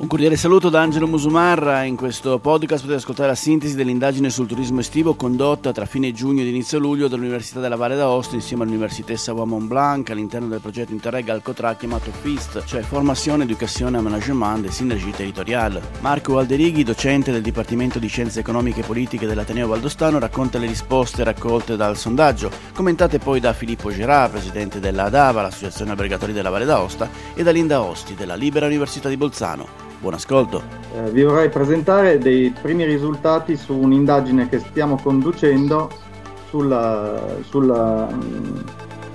Un cordiale saluto da Angelo Musumarra. In questo podcast potete ascoltare la sintesi dell'indagine sul turismo estivo condotta tra fine giugno ed inizio luglio dall'Università della Valle d'Aosta insieme all'Università Savoie Mont Blanc all'interno del progetto Interreg Alcotra chiamato FIST, cioè Formazione, Educazione e Management des Synergie Territoriali. Marco Valderighi, docente del Dipartimento di Scienze Economiche e Politiche dell'Ateneo Valdostano, racconta le risposte raccolte dal sondaggio, commentate poi da Filippo Gerà, presidente della ADAVA, l'Associazione Albergatori della Valle d'Aosta, e da Linda Osti, della Libera Università di Bolzano. Buon ascolto. Eh, vi vorrei presentare dei primi risultati su un'indagine che stiamo conducendo sulla, sulla,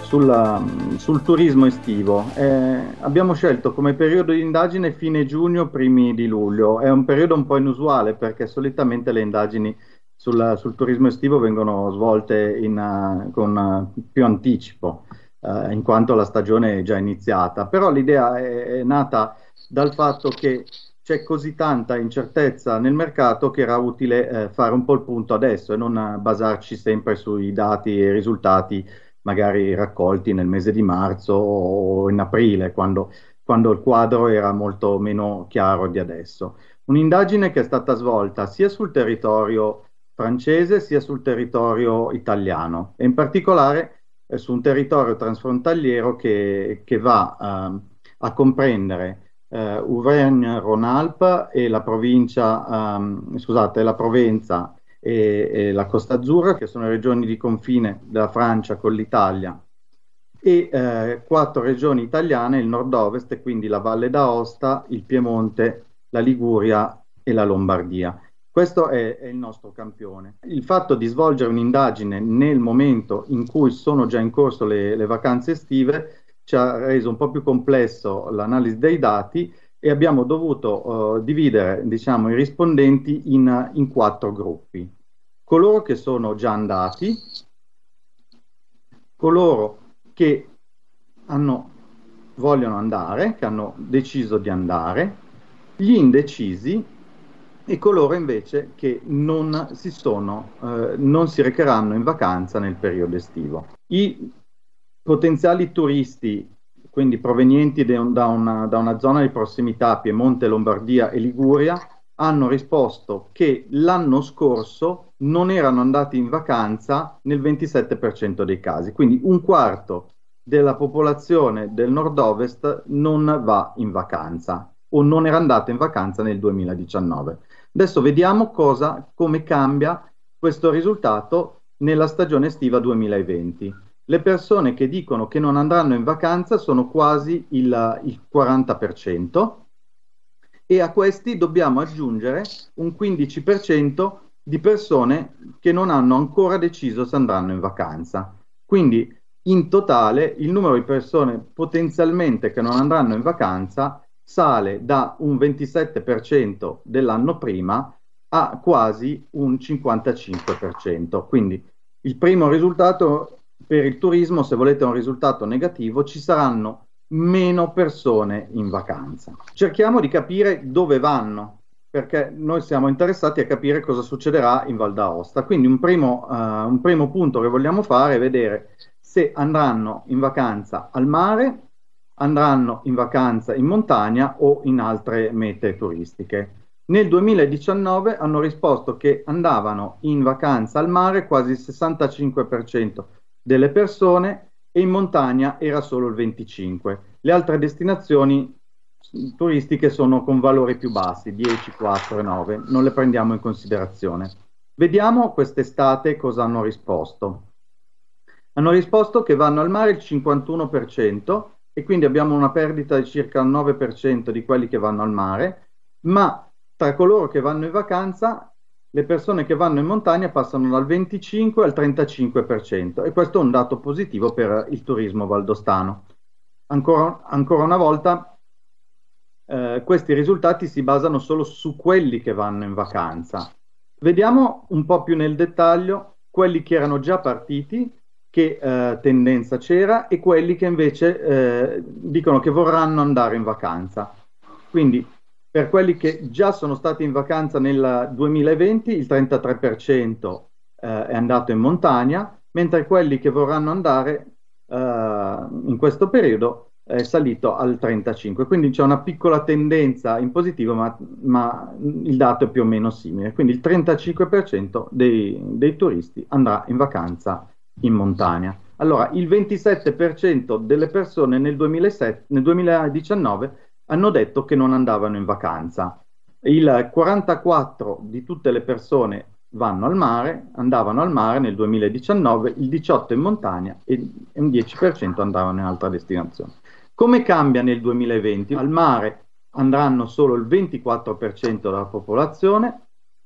sulla, sul turismo estivo. Eh, abbiamo scelto come periodo di indagine fine giugno, primi di luglio. È un periodo un po' inusuale perché solitamente le indagini sul, sul turismo estivo vengono svolte in, uh, con uh, più anticipo, uh, in quanto la stagione è già iniziata. Però l'idea è, è nata dal fatto che c'è così tanta incertezza nel mercato che era utile eh, fare un po' il punto adesso e non basarci sempre sui dati e risultati magari raccolti nel mese di marzo o in aprile, quando, quando il quadro era molto meno chiaro di adesso. Un'indagine che è stata svolta sia sul territorio francese sia sul territorio italiano e in particolare eh, su un territorio transfrontaliero che, che va eh, a comprendere eh, Auvergne-Rhône-Alpes e la provincia, um, scusate, la Provenza e, e, la Costa Azzurra, che sono regioni di confine della Francia con l'Italia, e eh, quattro regioni italiane, il nord-ovest, quindi la Valle d'Aosta, il Piemonte, la Liguria e la Lombardia. Questo è, è, il nostro campione. Il fatto di svolgere un'indagine nel momento in cui sono già in corso le, le vacanze estive ci ha reso un po' più complesso l'analisi dei dati e abbiamo dovuto uh, dividere diciamo, i rispondenti in, in, quattro gruppi. Coloro che sono già andati, coloro che hanno, vogliono andare, che hanno deciso di andare, gli indecisi e coloro invece che non si, sono, eh, non si recheranno in vacanza nel periodo estivo. I potenziali turisti, quindi provenienti da una, da una zona di prossimità, Piemonte, Lombardia e Liguria, hanno risposto che l'anno scorso non erano andati in vacanza nel 27% dei casi, quindi un quarto della popolazione del nord-ovest non va in vacanza o non era andata in vacanza nel 2019. Adesso vediamo cosa, come cambia questo risultato nella stagione estiva 2020 le persone che dicono che non andranno in vacanza sono quasi il, il 40% e a questi dobbiamo aggiungere un 15% di persone che non hanno ancora deciso se andranno in vacanza. Quindi in totale il numero di persone potenzialmente che non andranno in vacanza sale da un 27% dell'anno prima a quasi un 55%. Quindi il primo risultato per il turismo, se volete un risultato negativo, ci saranno meno persone in vacanza. Cerchiamo di capire dove vanno, perché noi siamo interessati a capire cosa succederà in Val d'Aosta. Quindi un primo, uh, un primo punto che vogliamo fare è vedere se andranno in vacanza al mare, andranno in vacanza in montagna o in altre mete turistiche. Nel 2019 hanno risposto che andavano in vacanza al mare quasi il 65% delle persone e in montagna era solo il 25. Le altre destinazioni turistiche sono con valori più bassi, 10, 4 e 9, non le prendiamo in considerazione. Vediamo quest'estate cosa hanno risposto. Hanno risposto che vanno al mare il 51% e quindi abbiamo una perdita di circa il 9% di quelli che vanno al mare, ma tra coloro che vanno in vacanza le persone che vanno in montagna passano dal 25 al 35% e questo è un dato positivo per il turismo valdostano. Ancora, ancora una volta, eh, questi risultati si basano solo su quelli che vanno in vacanza. Vediamo un po' più nel dettaglio quelli che erano già partiti, che eh, tendenza c'era, e quelli che invece eh, dicono che vorranno andare in vacanza. Quindi per quelli che già sono stati in vacanza nel 2020 il 33% eh, è andato in montagna, mentre quelli che vorranno andare eh, in questo periodo è salito al 35, quindi c'è una piccola tendenza in positivo, ma, ma il dato è più o meno simile. Quindi il 35% dei, dei turisti andrà in vacanza in montagna. Allora, il 27% delle persone nel, 2007, nel 2019 hanno detto che non andavano in vacanza. Il 44% di tutte le persone vanno al mare, andavano al mare nel 2019, il 18% in montagna e un 10% andavano in altra destinazione. Come cambia nel 2020? Al mare andranno solo il 24% della popolazione,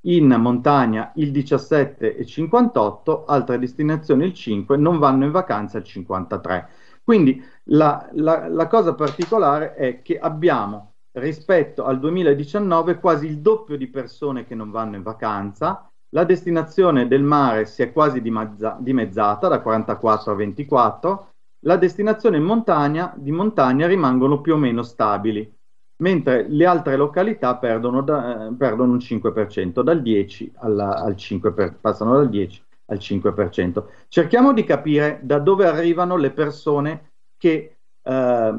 in montagna il 17,58, altre destinazioni il 5, non vanno in vacanza il 53. Quindi la, la, la cosa particolare è che abbiamo rispetto al 2019 quasi il doppio di persone che non vanno in vacanza, la destinazione del mare si è quasi dimazza, dimezzata da 44 a 24, la destinazione in montagna, di montagna rimangono più o meno stabili, mentre le altre località perdono, da, eh, perdono un 5%, dal 10 alla, al 5%, per, passano dal 10 al 5%. Cerchiamo di capire da dove arrivano le persone che, eh,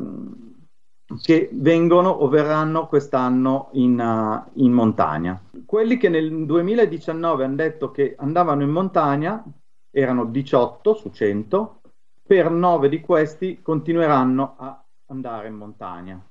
che vengono o verranno quest'anno in, uh, in montagna. Quelli che nel 2019 hanno detto che andavano in montagna erano 18 su 100, per 9 di questi continueranno a andare in montagna.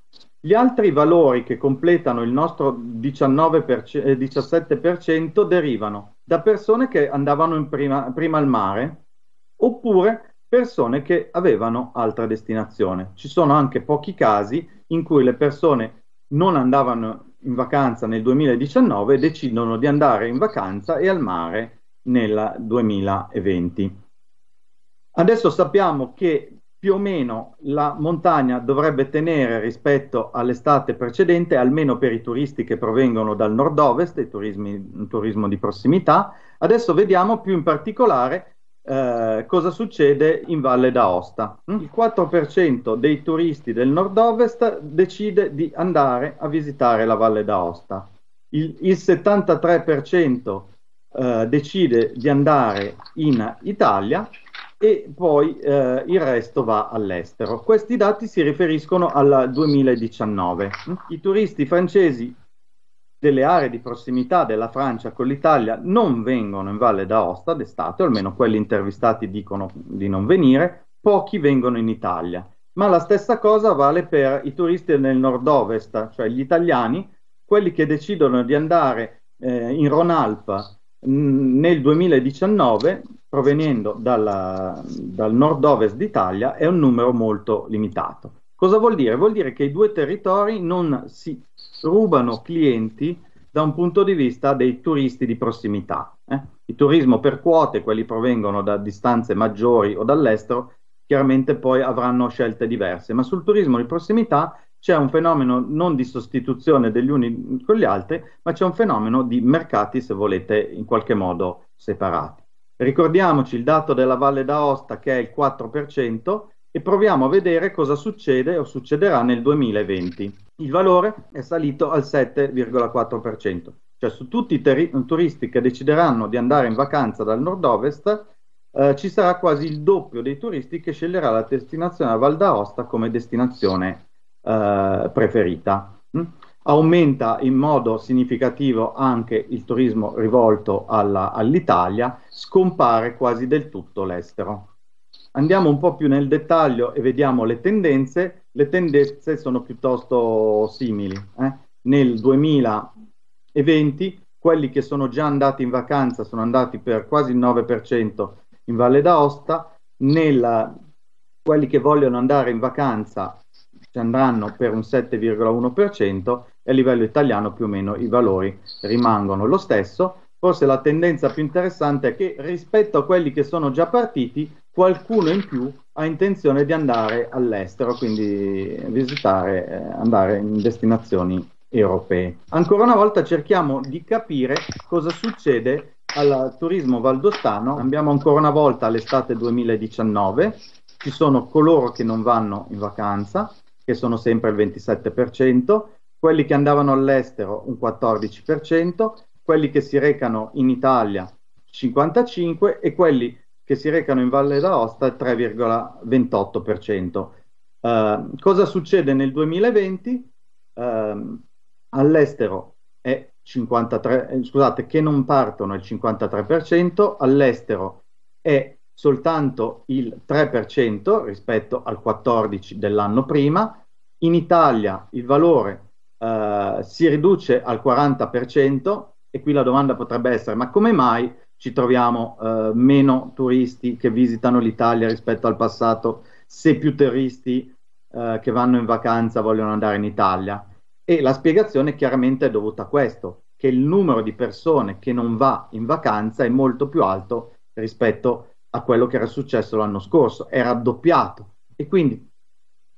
Gli altri valori che completano il nostro 19%, eh, 17% derivano da persone che andavano prima, prima al mare oppure persone che avevano altra destinazione. Ci sono anche pochi casi in cui le persone non andavano in vacanza nel 2019 e decidono di andare in vacanza e al mare nel 2020. Adesso sappiamo che più o meno la montagna dovrebbe tenere rispetto all'estate precedente, almeno per i turisti che provengono dal nord-ovest, il turismo di prossimità. Adesso vediamo più in particolare eh, cosa succede in Valle d'Aosta. Mm? Il 4% dei turisti del nord-ovest decide di andare a visitare la Valle d'Aosta. Il, il 73% eh, decide di andare in Italia e poi eh, il resto va all'estero. Questi dati si riferiscono al 2019. I turisti francesi delle aree di prossimità della Francia con l'Italia non vengono in Valle d'Aosta d'estate, almeno quelli intervistati dicono di non venire, pochi vengono in Italia. Ma la stessa cosa vale per i turisti nel nord-ovest, cioè gli italiani, quelli che decidono di andare eh, in Ronalp nel 2019 provenendo dalla, dal nord-ovest d'Italia è un numero molto limitato. Cosa vuol dire? Vuol dire che i due territori non si rubano clienti da un punto di vista dei turisti di prossimità. Eh? Il turismo per quote, quelli provengono da distanze maggiori o dall'estero, chiaramente poi avranno scelte diverse, ma sul turismo di prossimità c'è un fenomeno non di sostituzione degli uni con gli altri, ma c'è un fenomeno di mercati, se volete, in qualche modo separati. Ricordiamoci il dato della Valle d'Aosta che è il 4% e proviamo a vedere cosa succede o succederà nel 2020. Il valore è salito al 7,4%, cioè su tutti i teri- turisti che decideranno di andare in vacanza dal nord-ovest eh, ci sarà quasi il doppio dei turisti che sceglierà la destinazione Val d'Aosta come destinazione eh, preferita. Mm? Aumenta in modo significativo anche il turismo rivolto alla, all'Italia, scompare quasi del tutto l'estero. Andiamo un po' più nel dettaglio e vediamo le tendenze. Le tendenze sono piuttosto simili. Eh? Nel 2020 quelli che sono già andati in vacanza sono andati per quasi il 9% in Valle d'Aosta, Nella, quelli che vogliono andare in vacanza ci andranno per un 7,1% e a livello italiano più o meno i valori rimangono lo stesso. Forse la tendenza più interessante è che rispetto a quelli che sono già partiti, qualcuno in più ha intenzione di andare all'estero, quindi visitare, eh, andare in destinazioni europee. Ancora una volta cerchiamo di capire cosa succede al turismo valdostano. Abbiamo ancora una volta l'estate 2019, ci sono coloro che non vanno in vacanza, che sono sempre il 27%, quelli che andavano all'estero un 14%, quelli che si recano in Italia 55% e quelli che si recano in Valle d'Aosta il 3,28%. Uh, cosa succede nel 2020? Uh, all'estero è 53, eh, scusate, che non partono il 53%, all'estero è soltanto il 3% rispetto al 14% dell'anno prima, in Italia il valore uh, si riduce al 40% e qui la domanda potrebbe essere ma come mai ci troviamo uh, meno turisti che visitano l'Italia rispetto al passato se più turisti uh, che vanno in vacanza vogliono andare in Italia? E la spiegazione chiaramente è dovuta a questo, che il numero di persone che non va in vacanza è molto più alto rispetto a quello che era successo l'anno scorso, è raddoppiato e quindi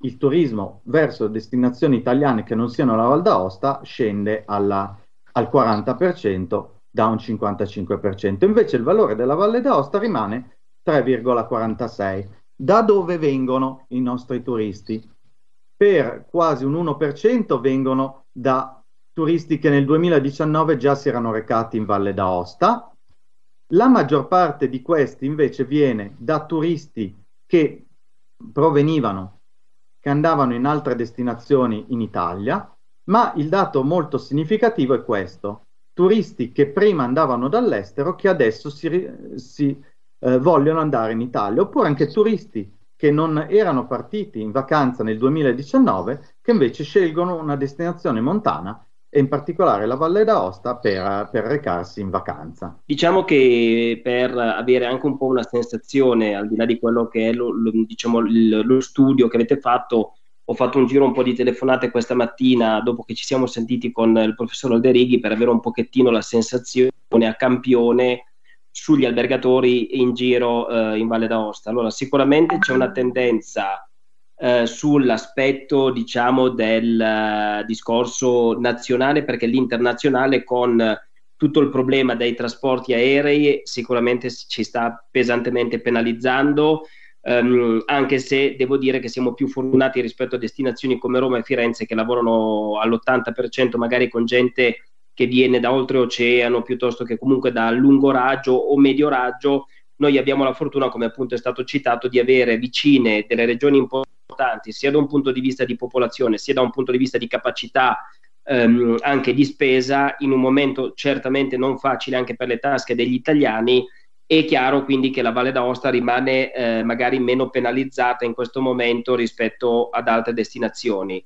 il turismo verso destinazioni italiane che non siano la Val d'Aosta scende alla, al 40% da un 55%. Invece il valore della Valle d'Aosta rimane 3,46. Da dove vengono i nostri turisti? Per quasi un 1% vengono da turisti che nel 2019 già si erano recati in Valle d'Aosta. La maggior parte di questi invece viene da turisti che provenivano che andavano in altre destinazioni in Italia, ma il dato molto significativo è questo. Turisti che prima andavano dall'estero che adesso si, si eh, vogliono andare in Italia, oppure anche turisti che non erano partiti in vacanza nel 2019 che invece scelgono una destinazione montana e in particolare la Valle d'Aosta per, per, recarsi in vacanza. Diciamo che per avere anche un po' una sensazione, al di là di quello che è lo, lo, diciamo, lo studio che avete fatto, ho fatto un giro un po' di telefonate questa mattina dopo che ci siamo sentiti con il professor Alderighi per avere un pochettino la sensazione a campione sugli albergatori in giro eh, in Valle d'Aosta. Allora, sicuramente c'è una tendenza eh, sull'aspetto diciamo del uh, discorso nazionale perché l'internazionale con tutto il problema dei trasporti aerei sicuramente ci sta pesantemente penalizzando um, anche se devo dire che siamo più fortunati rispetto a destinazioni come Roma e Firenze che lavorano all'80% magari con gente che viene da oltreoceano piuttosto che comunque da lungo raggio o medio raggio. Noi abbiamo la fortuna, come appunto è stato citato, di avere vicine delle regioni importanti importanti sia da un punto di vista di popolazione sia da un punto di vista di capacità ehm, anche di spesa in un momento certamente non facile anche per le tasche degli italiani è chiaro quindi che la Valle d'Aosta rimane eh, magari meno penalizzata in questo momento rispetto ad altre destinazioni.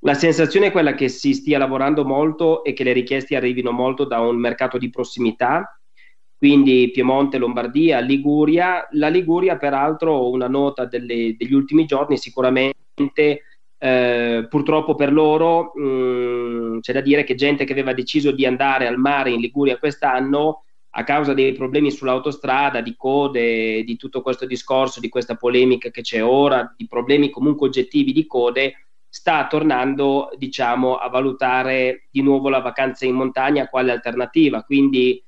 La sensazione è quella che si stia lavorando molto e che le richieste arrivino molto da un mercato di prossimità, quindi Piemonte, Lombardia, Liguria. La Liguria, peraltro, una nota delle, degli ultimi giorni, sicuramente eh, purtroppo per loro mh, mm, c'è da dire che gente che aveva deciso di andare al mare in Liguria quest'anno a causa dei problemi sull'autostrada, di code, di tutto questo discorso, di questa polemica che c'è ora, di problemi comunque oggettivi di code, sta tornando, diciamo, a valutare di nuovo la vacanza in montagna quale alternativa. Quindi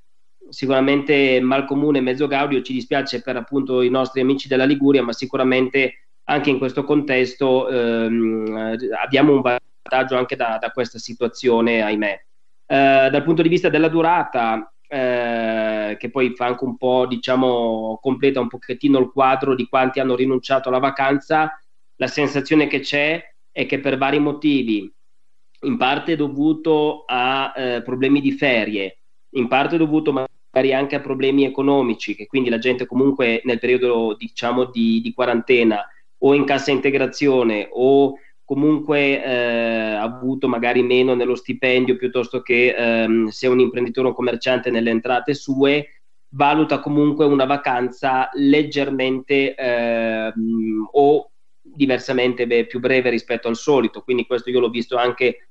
sicuramente mal comune mezzo gaudio, ci dispiace per appunto i nostri amici della Liguria, ma sicuramente anche in questo contesto ehm, abbiamo un vantaggio anche da, da questa situazione, ahimè. Eh, dal punto di vista della durata, eh, che poi fa anche un po', diciamo, completa un pochettino il quadro di quanti hanno rinunciato alla vacanza, la sensazione che c'è è che per vari motivi, in parte dovuto a eh, problemi di ferie, in parte dovuto magari anche a problemi economici, che quindi la gente comunque nel periodo diciamo di, di quarantena o in cassa integrazione o comunque eh, avuto magari meno nello stipendio piuttosto che ehm, se è un imprenditore o un commerciante nelle entrate sue, valuta comunque una vacanza leggermente eh, o diversamente beh, più breve rispetto al solito. Quindi questo io l'ho visto anche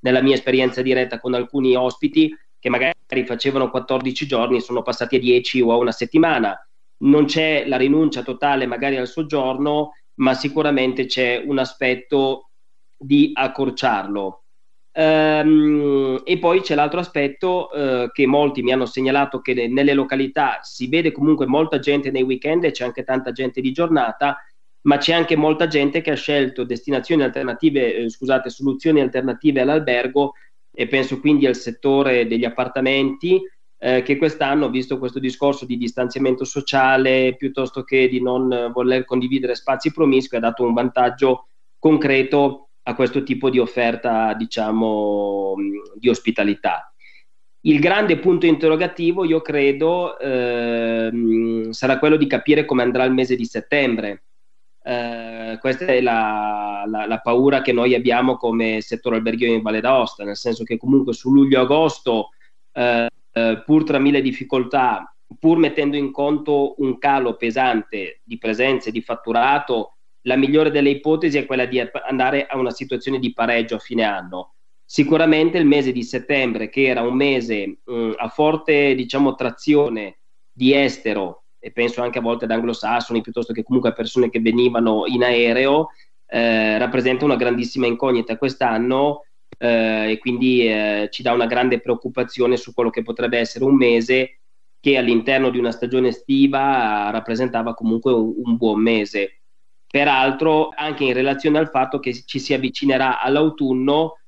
nella mia esperienza diretta con alcuni ospiti che magari facevano 14 giorni sono passati a 10 o a una settimana. Non c'è la rinuncia totale magari al soggiorno, ma sicuramente c'è un aspetto di accorciarlo. Um, e poi c'è l'altro aspetto uh, che molti mi hanno segnalato che nelle località si vede comunque molta gente nei weekend e c'è anche tanta gente di giornata, ma c'è anche molta gente che ha scelto destinazioni alternative, eh, scusate, soluzioni alternative all'albergo e penso quindi al settore degli appartamenti eh, che quest'anno, visto questo discorso di distanziamento sociale piuttosto che di non voler condividere spazi promiscui, ha dato un vantaggio concreto a questo tipo di offerta, diciamo, di ospitalità. Il grande punto interrogativo, io credo, eh, sarà quello di capire come andrà il mese di settembre. Eh, questa è la, la, la, paura che noi abbiamo come settore alberghiero in Valle d'Aosta, nel senso che comunque su luglio-agosto, eh, eh, pur tra mille difficoltà, pur mettendo in conto un calo pesante di presenze, di fatturato, la migliore delle ipotesi è quella di andare a una situazione di pareggio a fine anno. Sicuramente il mese di settembre, che era un mese mh, mm, a forte diciamo, trazione di estero, e penso anche a volte ad anglosassoni piuttosto che comunque a persone che venivano in aereo, eh, rappresenta una grandissima incognita quest'anno eh, e quindi eh, ci dà una grande preoccupazione su quello che potrebbe essere un mese che all'interno di una stagione estiva rappresentava comunque un, un buon mese. Peraltro, anche in relazione al fatto che ci si avvicinerà all'autunno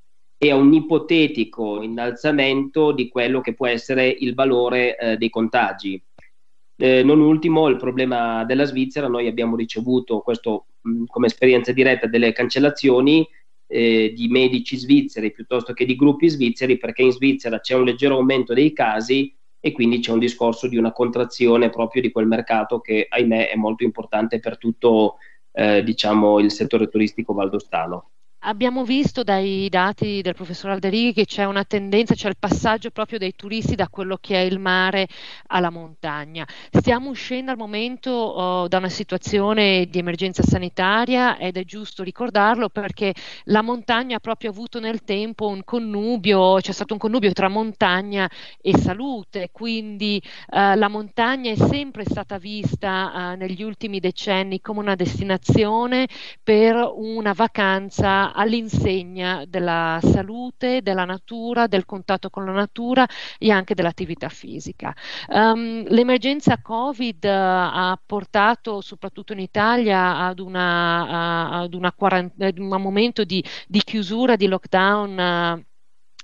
e a un ipotetico innalzamento di quello che può essere il valore eh, dei contagi. Eh, non ultimo il problema della Svizzera, noi abbiamo ricevuto questo mh, come esperienza diretta delle cancellazioni eh, di medici svizzeri piuttosto che di gruppi svizzeri perché in Svizzera c'è un leggero aumento dei casi e quindi c'è un discorso di una contrazione proprio di quel mercato che ahimè è molto importante per tutto eh, diciamo, il settore turistico valdostano. Abbiamo visto dai dati del professor Alderighi che c'è una tendenza, c'è il passaggio proprio dei turisti da quello che è il mare alla montagna. Stiamo uscendo al momento oh, da una situazione di emergenza sanitaria ed è giusto ricordarlo perché la montagna ha proprio avuto nel tempo un connubio, c'è stato un connubio tra montagna e salute, quindi eh, la montagna è sempre stata vista eh, negli ultimi decenni come una destinazione per una vacanza all'insegna della salute, della natura, del contatto con la natura e anche dell'attività fisica. Um, l'emergenza Covid uh, ha portato soprattutto in Italia ad, una, uh, ad, una quarant- ad un momento di, di, chiusura, di lockdown. Uh,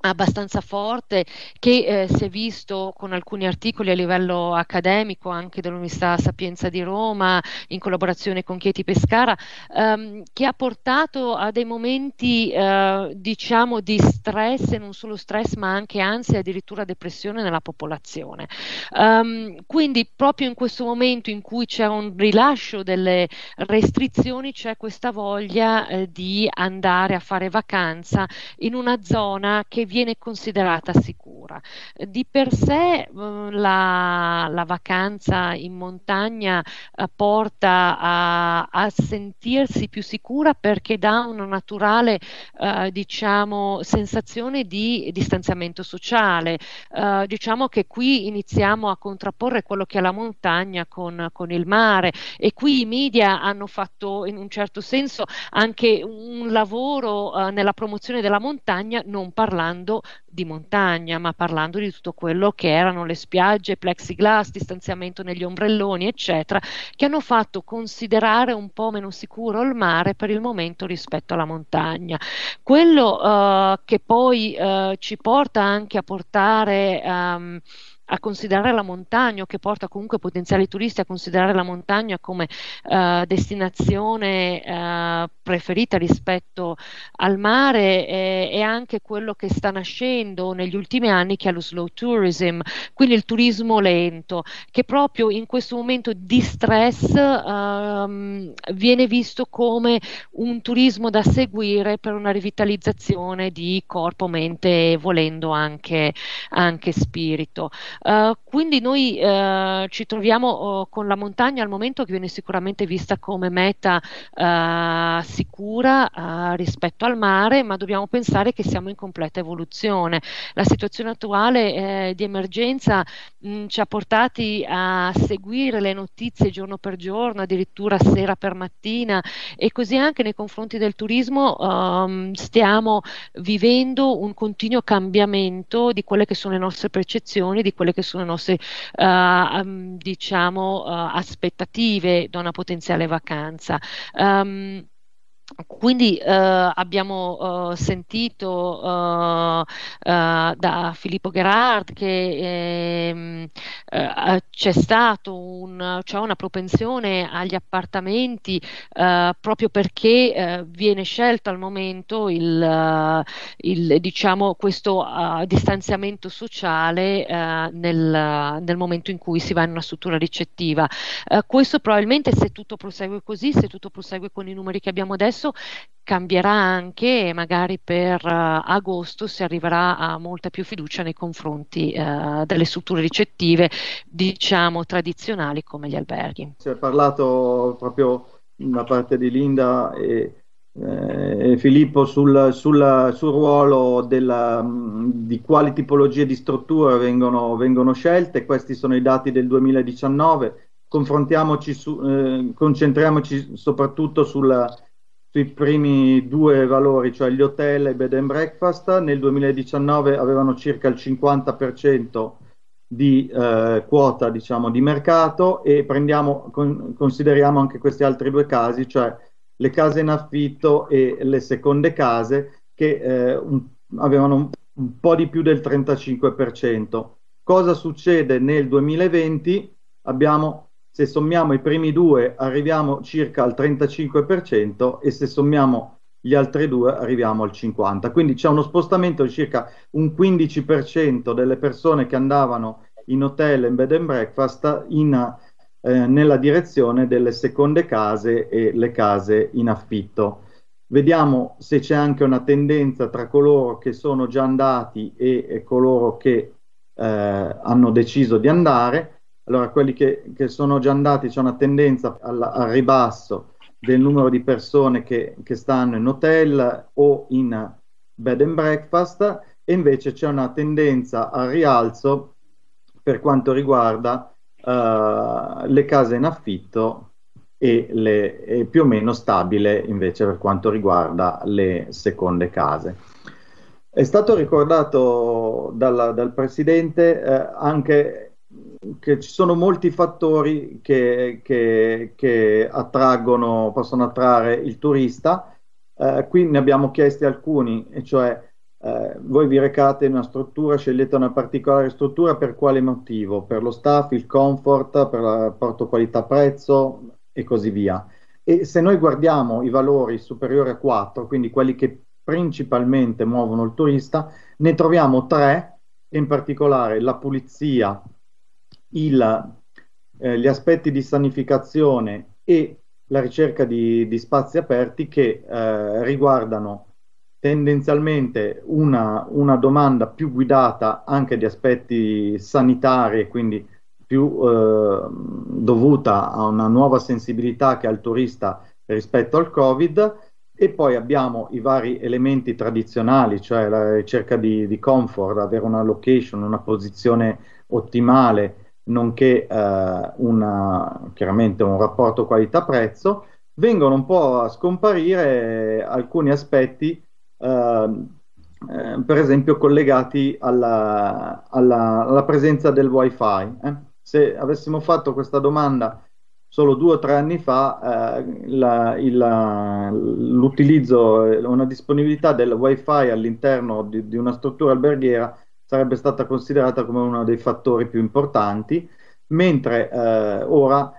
abbastanza forte che eh, si è visto con alcuni articoli a livello accademico anche dell'Università Sapienza di Roma in collaborazione con Chieti Pescara ehm, che ha portato a dei momenti eh, diciamo di stress e non solo stress ma anche ansia e addirittura depressione nella popolazione. Um, quindi proprio in questo momento in cui c'è un rilascio delle restrizioni c'è questa voglia eh, di andare a fare vacanza in una zona che viene considerata sicura. Di per sé eh, la, la, vacanza in montagna eh, porta a, a, sentirsi più sicura perché dà una naturale eh, diciamo, sensazione di distanziamento sociale. Eh, diciamo che qui iniziamo a contrapporre quello che è la montagna con, con il mare e qui i media hanno fatto in un certo senso anche un lavoro eh, nella promozione della montagna non parlando parlando di montagna, ma parlando di tutto quello che erano le spiagge, plexiglass, distanziamento negli ombrelloni, eccetera, che hanno fatto considerare un po' meno sicuro il mare per il momento rispetto alla montagna. Quello uh, che poi uh, ci porta anche a portare um, a considerare la montagna, che porta comunque potenziali turisti a considerare la montagna come uh, destinazione uh, preferita rispetto al mare e, e, anche quello che sta nascendo negli ultimi anni che è lo slow tourism, quindi il turismo lento, che proprio in questo momento di stress um, viene visto come un turismo da seguire per una rivitalizzazione di corpo, mente e volendo anche, anche spirito. Uh, quindi noi uh, ci troviamo uh, con la montagna al momento che viene sicuramente vista come meta sicura rispetto al mare, ma dobbiamo pensare che siamo in completa evoluzione. La situazione attuale eh, di emergenza mh, ci ha portati a seguire le notizie giorno per giorno, addirittura sera per mattina e così anche nei confronti del turismo um, stiamo vivendo un continuo cambiamento di quelle che sono le nostre percezioni, di quelle che sono le nostre uh, diciamo uh, aspettative da una potenziale vacanza. Um, quindi eh, abbiamo eh, sentito eh, eh da Filippo Gerard che ehm, eh, c'è stato un, cioè una propensione agli appartamenti eh, proprio perché viene scelto al momento il, il diciamo, questo distanziamento sociale nel, nel, momento in cui si va in una struttura ricettiva. questo probabilmente se tutto prosegue così, se tutto prosegue con i numeri che abbiamo adesso, adesso cambierà anche e magari per uh, agosto si arriverà a molta più fiducia nei confronti uh, delle strutture ricettive, diciamo tradizionali come gli alberghi. Si è parlato proprio da parte di Linda e, eh, e Filippo sul, sul, sul ruolo della, di quali tipologie di strutture vengono, vengono, scelte, questi sono i dati del 2019, confrontiamoci su, eh, concentriamoci soprattutto sulla sui primi due valori, cioè gli hotel e bed and breakfast, nel 2019 avevano circa il 50% di eh, quota diciamo, di mercato e prendiamo, con, consideriamo anche questi altri due casi, cioè le case in affitto e le seconde case che eh, un, avevano un, un po' di più del 35%. Cosa succede nel 2020? Abbiamo se sommiamo i primi due arriviamo circa al 35% e se sommiamo gli altri due arriviamo al 50%. Quindi c'è uno spostamento di circa un 15% delle persone che andavano in hotel in bed and breakfast in, eh, nella direzione delle seconde case e le case in affitto. Vediamo se c'è anche una tendenza tra coloro che sono già andati e, e coloro che eh, hanno deciso di andare allora, quelli che, che sono già andati c'è una tendenza al, al, ribasso del numero di persone che, che stanno in hotel o in bed and breakfast e invece c'è una tendenza al rialzo per quanto riguarda uh, le case in affitto e, le, e, più o meno stabile invece per quanto riguarda le seconde case. È stato ricordato dalla, dal Presidente eh, anche che ci sono molti fattori che, che, che attraggono, possono attrarre il turista. Eh, qui ne abbiamo chiesti alcuni, e cioè eh, voi vi recate in una struttura, scegliete una particolare struttura per quale motivo? Per lo staff, il comfort, per il rapporto qualità-prezzo e così via. E se noi guardiamo i valori superiori a 4, quindi quelli che principalmente muovono il turista, ne troviamo tre, in particolare la pulizia, il, eh, gli aspetti di sanificazione e la ricerca di, di spazi aperti che eh, riguardano tendenzialmente una, una, domanda più guidata anche di aspetti sanitari quindi più eh, dovuta a una nuova sensibilità che ha il turista rispetto al Covid. E poi abbiamo i vari elementi tradizionali, cioè la ricerca di, di comfort, avere una location, una posizione ottimale, nonché eh, una, chiaramente un rapporto qualità-prezzo, vengono un po' a scomparire alcuni aspetti, eh, eh, per esempio collegati alla, alla, alla presenza del wifi. Eh. Se avessimo fatto questa domanda solo due o tre anni fa, eh, la, il, l'utilizzo, una disponibilità del wifi all'interno di, di una struttura alberghiera sarebbe stata considerata come uno dei fattori più importanti, mentre eh, ora,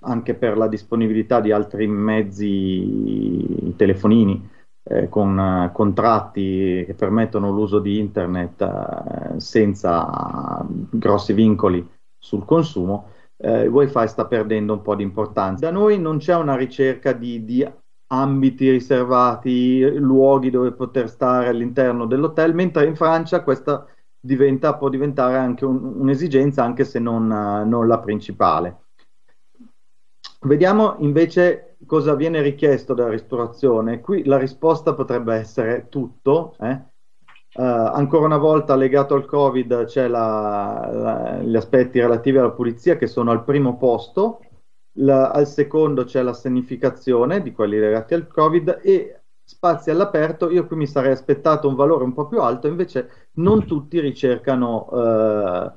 anche per la disponibilità di altri mezzi telefonini, eh, con uh, contratti che permettono l'uso di internet uh, senza grossi vincoli sul consumo, uh, il wifi sta perdendo un po' di importanza. Da noi non c'è una ricerca di, di ambiti riservati, luoghi dove poter stare all'interno dell'hotel, mentre in Francia questa diventa, può diventare anche un, un'esigenza, anche se non, non, la principale. Vediamo invece cosa viene richiesto dalla ristorazione. Qui la risposta potrebbe essere tutto. Eh? Uh, ancora una volta legato al Covid c'è la, la, gli aspetti relativi alla pulizia che sono al primo posto, la, al secondo c'è la sanificazione di quelli legati al Covid e spazi all'aperto, io qui mi sarei aspettato un valore un po' più alto, invece non tutti ricercano eh,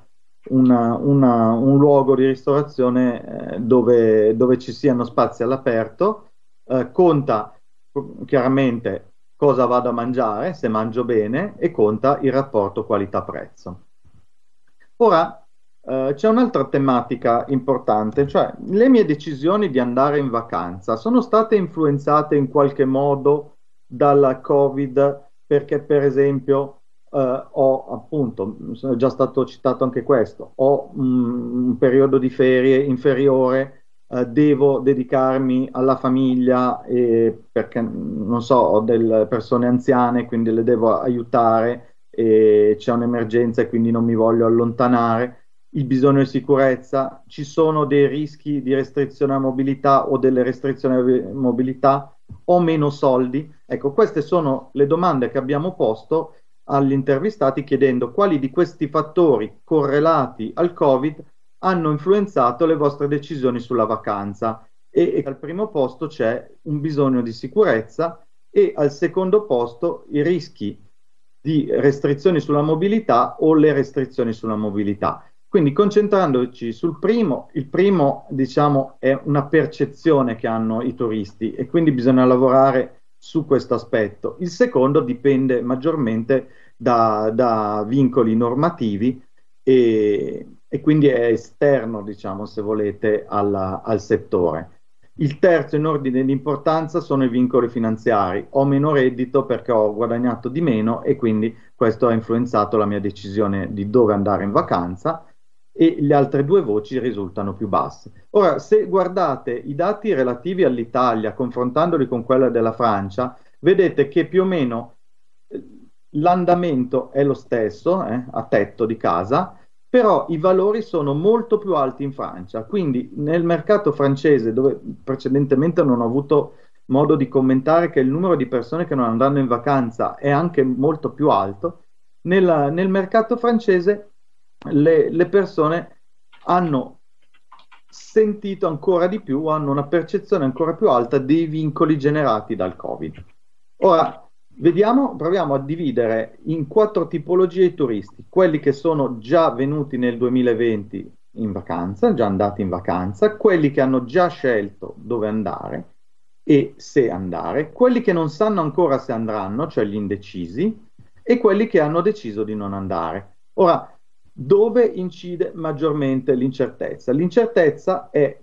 una, una, un luogo di ristorazione eh, dove, dove, ci siano spazi all'aperto. Eh, conta chiaramente cosa vado a mangiare, se mangio bene, e conta il rapporto qualità-prezzo. Ora, eh, c'è un'altra tematica importante, cioè le mie decisioni di andare in vacanza sono state influenzate in qualche modo dalla Covid perché per esempio eh, ho appunto, è già stato citato anche questo, ho un, un periodo di ferie inferiore, eh, devo dedicarmi alla famiglia eh, perché non so, ho delle persone anziane, quindi le devo aiutare e c'è un'emergenza e quindi non mi voglio allontanare il bisogno di sicurezza, ci sono dei rischi di restrizione alla mobilità o delle restrizioni alla mobilità o meno soldi? Ecco, queste sono le domande che abbiamo posto agli intervistati chiedendo quali di questi fattori correlati al Covid hanno influenzato le vostre decisioni sulla vacanza. E, e al primo posto c'è un bisogno di sicurezza e al secondo posto i rischi di restrizioni sulla mobilità o le restrizioni sulla mobilità. Quindi concentrandoci sul primo, il primo diciamo è una percezione che hanno i turisti e quindi bisogna lavorare su questo aspetto. Il secondo dipende maggiormente da, da vincoli normativi e, e, quindi è esterno, diciamo, se volete, alla, al settore. Il terzo in ordine di importanza sono i vincoli finanziari. Ho meno reddito perché ho guadagnato di meno e quindi questo ha influenzato la mia decisione di dove andare in vacanza e le altre due voci risultano più basse. Ora, se guardate i dati relativi all'Italia, confrontandoli con quelli della Francia, vedete che più o meno eh, l'andamento è lo stesso, eh, a tetto di casa, però i valori sono molto più alti in Francia. Quindi nel mercato francese, dove precedentemente non ho avuto modo di commentare che il numero di persone che non andranno in vacanza è anche molto più alto, nella, nel mercato francese le, le persone hanno sentito ancora di più, hanno una percezione ancora più alta dei vincoli generati dal Covid. Ora, vediamo, proviamo a dividere in quattro tipologie i turisti, quelli che sono già venuti nel 2020 in vacanza, già andati in vacanza, quelli che hanno già scelto dove andare e se andare, quelli che non sanno ancora se andranno, cioè gli indecisi, e quelli che hanno deciso di non andare. Ora, dove incide maggiormente l'incertezza? L'incertezza è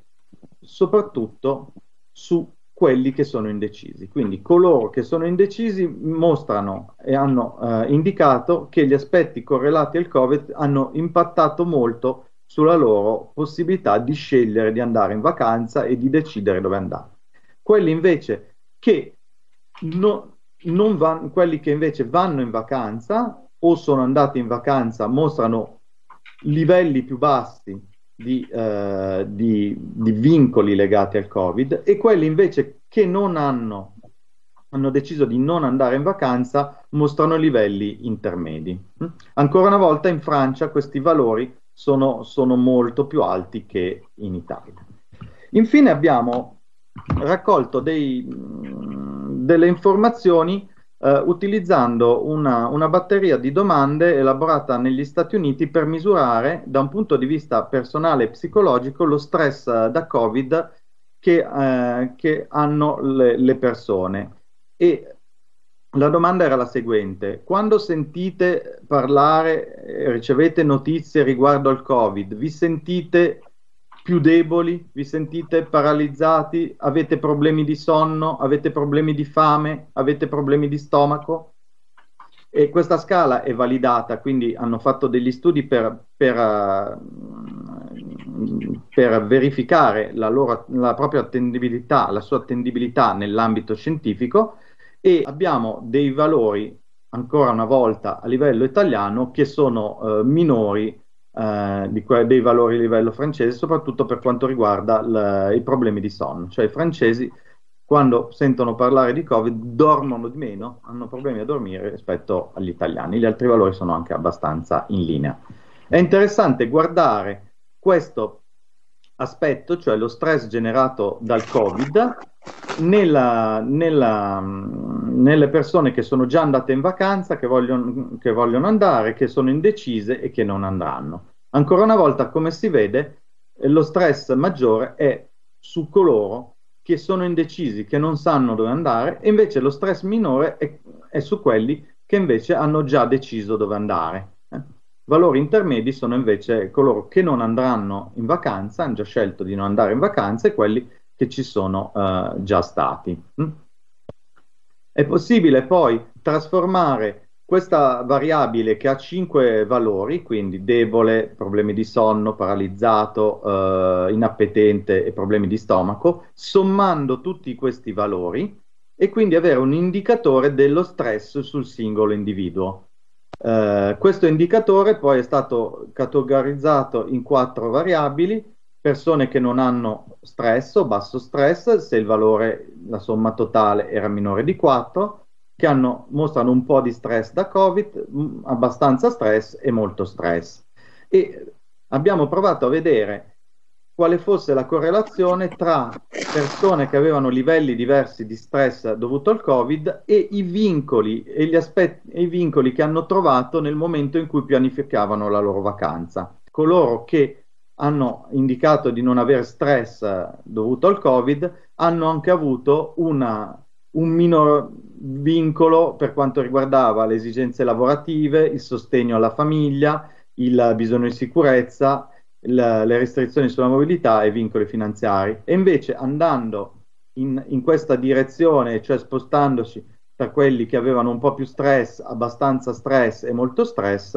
soprattutto su quelli che sono indecisi. Quindi coloro che sono indecisi mostrano e hanno eh, indicato che gli aspetti correlati al Covid hanno impattato molto sulla loro possibilità di scegliere di andare in vacanza e di decidere dove andare. Quelli invece che, no, van, quelli che invece vanno in vacanza o sono andati in vacanza mostrano livelli più bassi di, eh, di, di, vincoli legati al Covid e quelli invece che non hanno, hanno deciso di non andare in vacanza mostrano livelli intermedi. Mm? Ancora una volta in Francia questi valori sono, sono molto più alti che in Italia. Infine abbiamo raccolto dei, mm, delle informazioni eh, utilizzando una, una, batteria di domande elaborata negli Stati Uniti per misurare da un punto di vista personale e psicologico lo stress eh, da Covid che, eh, che hanno le, le persone. E la domanda era la seguente: quando sentite parlare, eh, ricevete notizie riguardo al Covid, vi sentite più deboli, vi sentite paralizzati, avete problemi di sonno, avete problemi di fame, avete problemi di stomaco. E questa scala è validata, quindi hanno fatto degli studi per, per, per verificare la, loro, la propria attendibilità, la sua attendibilità nell'ambito scientifico e abbiamo dei valori ancora una volta a livello italiano che sono uh, minori eh, di que- dei valori a livello francese, soprattutto per quanto riguarda l- i problemi di sonno. Cioè i francesi quando sentono parlare di Covid dormono di meno, hanno problemi a dormire rispetto agli italiani. Gli altri valori sono anche abbastanza in linea. È interessante guardare questo aspetto, cioè lo stress generato dal Covid, nella, nella, nelle persone che sono già andate in vacanza, che vogliono, che vogliono andare, che sono indecise e che non andranno. Ancora una volta, come si vede, lo stress maggiore è su coloro che sono indecisi, che non sanno dove andare, e invece lo stress minore è, è su quelli che invece hanno già deciso dove andare. Eh. Valori intermedi sono invece coloro che non andranno in vacanza, hanno già scelto di non andare in vacanza, e quelli che ci sono eh, già stati. Mm? È possibile poi trasformare questa variabile che ha 5 valori, quindi debole, problemi di sonno, paralizzato, eh, inappetente e problemi di stomaco, sommando tutti questi valori e quindi avere un indicatore dello stress sul singolo individuo. Eh, questo indicatore poi è stato categorizzato in quattro variabili, persone che non hanno stress o basso stress, se il valore, la somma totale era minore di 4, che hanno, mostrano un po' di stress da Covid, mm, abbastanza stress e molto stress. E abbiamo provato a vedere quale fosse la correlazione tra persone che avevano livelli diversi di stress dovuto al Covid e i vincoli, e gli aspetti, e i vincoli che hanno trovato nel momento in cui pianificavano la loro vacanza. Coloro che hanno indicato di non avere stress dovuto al Covid hanno anche avuto una un minor vincolo per quanto riguardava le esigenze lavorative, il sostegno alla famiglia, il bisogno di sicurezza, il, le restrizioni sulla mobilità e i vincoli finanziari. E invece andando in, in questa direzione, cioè spostandoci tra quelli che avevano un po' più stress, abbastanza stress e molto stress,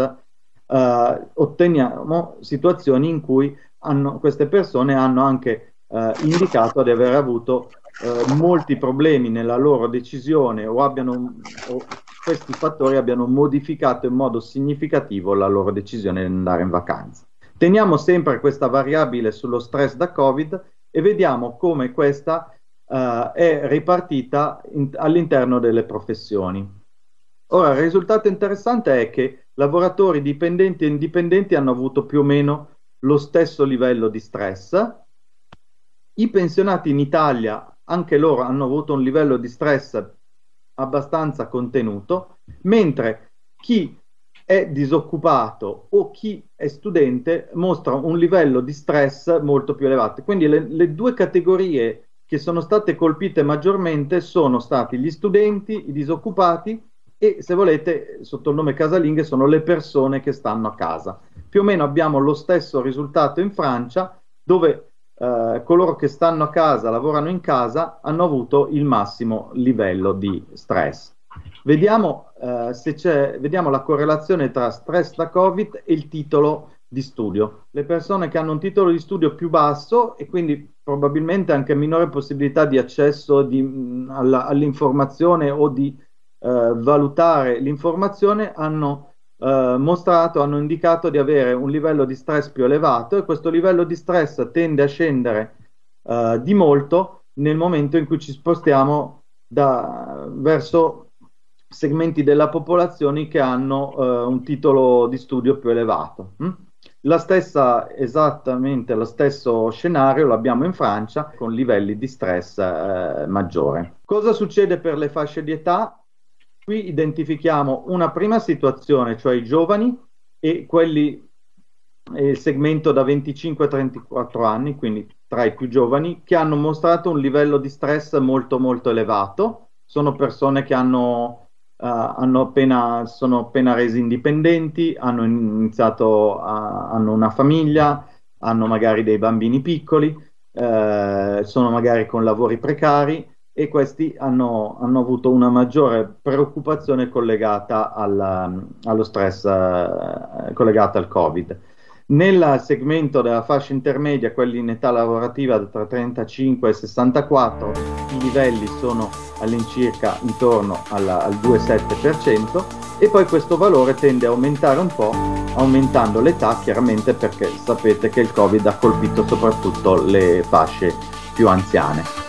eh, otteniamo situazioni in cui hanno, queste persone hanno anche eh, indicato di aver avuto eh, molti problemi nella loro decisione o, abbiano, o questi fattori abbiano modificato in modo significativo la loro decisione di andare in vacanza. Teniamo sempre questa variabile sullo stress da Covid e vediamo come questa uh, è ripartita in, all'interno delle professioni. Ora, il risultato interessante è che lavoratori dipendenti e indipendenti hanno avuto più o meno lo stesso livello di stress. I pensionati in Italia anche loro hanno avuto un livello di stress abbastanza contenuto, mentre chi è disoccupato o chi è studente mostra un livello di stress molto più elevato. Quindi le, le due categorie che sono state colpite maggiormente sono stati gli studenti, i disoccupati e se volete sotto il nome casalinghe sono le persone che stanno a casa. Più o meno abbiamo lo stesso risultato in Francia dove eh, coloro che stanno a casa, lavorano in casa, hanno avuto il massimo livello di stress. Vediamo, eh, se c'è, vediamo la correlazione tra stress da Covid e il titolo di studio. Le persone che hanno un titolo di studio più basso e quindi probabilmente anche minore possibilità di accesso di, alla, all'informazione o di eh, valutare l'informazione hanno eh, mostrato, hanno indicato di avere un livello di stress più elevato e questo livello di stress tende a scendere eh, di molto nel momento in cui ci spostiamo da, verso segmenti della popolazione che hanno eh, un titolo di studio più elevato. Hm? La stessa, esattamente lo stesso scenario lo abbiamo in Francia con livelli di stress eh, maggiore. Cosa succede per le fasce di età? Qui identifichiamo una prima situazione, cioè i giovani e quelli, il segmento da 25 a 34 anni, quindi tra i più giovani, che hanno mostrato un livello di stress molto molto elevato. Sono persone che hanno, uh, hanno appena, sono appena resi indipendenti, hanno iniziato, a, hanno una famiglia, hanno magari dei bambini piccoli, uh, sono magari con lavori precari e questi hanno, hanno avuto una maggiore preoccupazione collegata al, allo stress eh, collegata al Covid. Nel segmento della fascia intermedia, quelli in età lavorativa tra 35 e 64, i livelli sono all'incirca intorno alla, al 2,7% e poi questo valore tende a aumentare un po' aumentando l'età chiaramente perché sapete che il Covid ha colpito soprattutto le fasce più anziane.